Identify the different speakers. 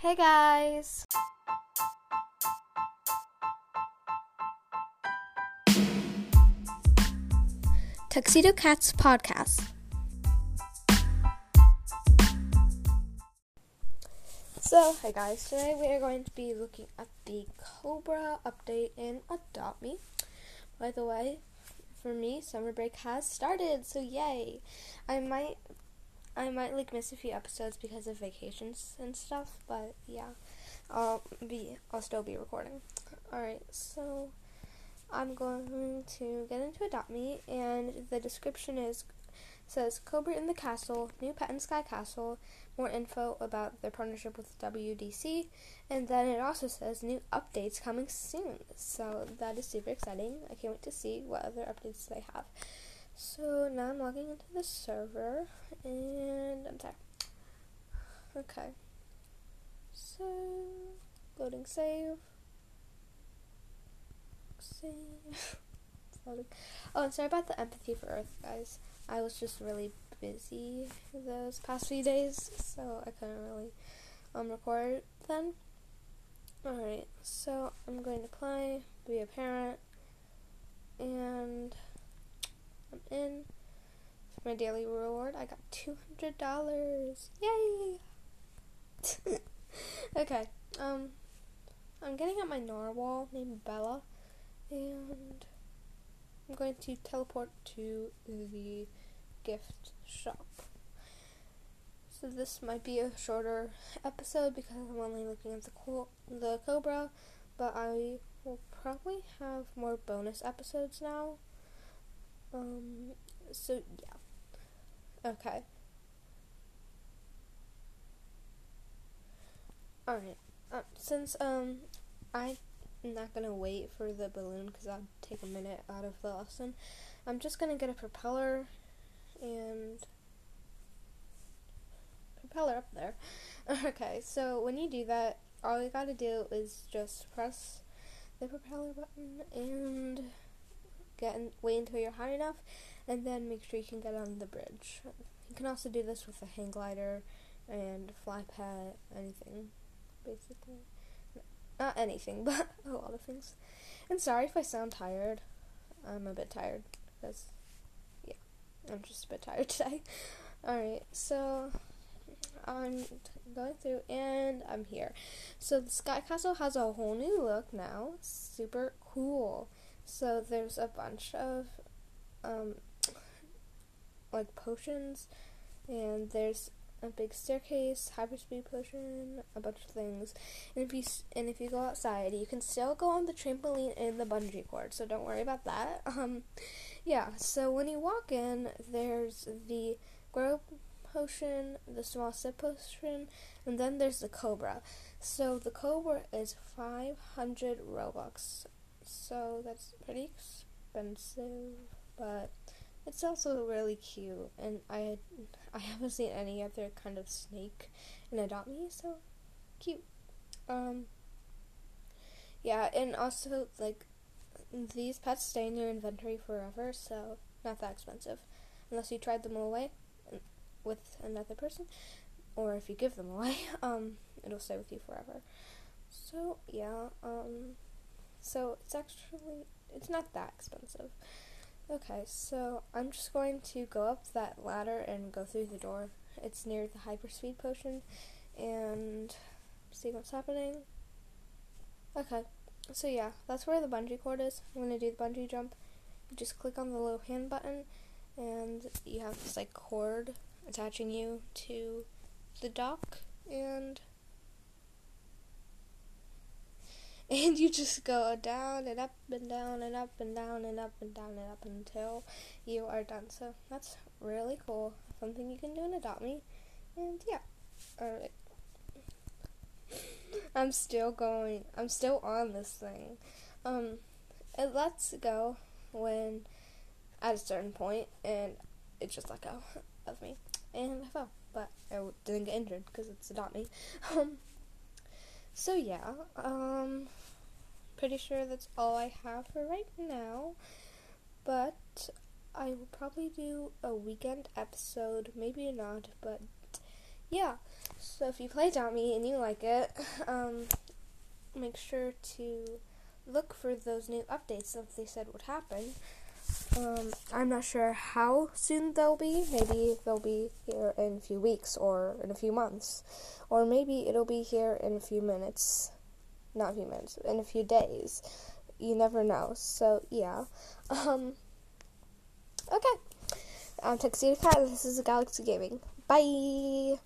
Speaker 1: Hey guys! Tuxedo Cats Podcast. So, hey guys, today we are going to be looking at the Cobra update in Adopt Me. By the way, for me, summer break has started, so yay! I might I might like miss a few episodes because of vacations and stuff, but yeah, I'll be I'll still be recording. All right, so I'm going to get into Adopt Me, and the description is says Cobra in the Castle, new pet in Sky Castle, more info about their partnership with WDC, and then it also says new updates coming soon. So that is super exciting. I can't wait to see what other updates they have. So now I'm logging into the server and I'm sorry. Okay. So loading save. Save. loading. Oh, and sorry about the empathy for Earth, guys. I was just really busy those past few days, so I couldn't really um record then. Alright, so I'm going to play, be a parent, and I'm in. For my daily reward, I got $200. Yay! okay, um, I'm getting at my narwhal named Bella, and I'm going to teleport to the gift shop. So this might be a shorter episode because I'm only looking at the co- the cobra, but I will probably have more bonus episodes now. Um, so yeah. Okay. Alright. Uh, since, um, I'm not gonna wait for the balloon because I'll take a minute out of the lesson, I'm just gonna get a propeller and propeller up there. okay, so when you do that, all you gotta do is just press the propeller button and get in, wait until you're high enough, and then make sure you can get on the bridge. You can also do this with a hang glider and fly pet, anything, basically. Not anything, but a lot of things. And sorry if I sound tired. I'm a bit tired because, yeah, I'm just a bit tired today. Alright, so I'm going through and I'm here. So the Sky Castle has a whole new look now. Super cool. So there's a bunch of um, like potions, and there's a big staircase, hyperspeed potion, a bunch of things. And if you and if you go outside, you can still go on the trampoline and the bungee cord. So don't worry about that. Um, yeah. So when you walk in, there's the grow potion, the small sip potion, and then there's the cobra. So the cobra is 500 robux. So that's pretty expensive, but it's also really cute. And I I haven't seen any other kind of snake in Adopt Me, so cute. Um, yeah, and also like these pets stay in your inventory forever, so not that expensive, unless you tried them away with another person, or if you give them away, um, it'll stay with you forever. So yeah, um. So it's actually it's not that expensive. Okay, so I'm just going to go up that ladder and go through the door. It's near the hyperspeed potion and see what's happening. Okay. So yeah, that's where the bungee cord is. I'm gonna do the bungee jump. You just click on the little hand button and you have this like cord attaching you to the dock and and you just go down and up and down and up and down and up and down and up until you are done. So that's really cool. Something you can do in Adopt Me. And yeah. Alright. I'm still going. I'm still on this thing. Um, it lets go when at a certain point, and it just let go of me, and I fell, but I didn't get injured because it's Adopt Me. Um, so yeah, um, pretty sure that's all I have for right now. But I will probably do a weekend episode, maybe not, but yeah. So if you play Dummy and you like it, um, make sure to look for those new updates that they said would happen. Um, I'm not sure how soon they'll be. Maybe they'll be here in a few weeks or in a few months. Or maybe it'll be here in a few minutes. Not a few minutes, in a few days. You never know. So, yeah. Um, okay. I'm Tuxedo Cat. This is Galaxy Gaming. Bye!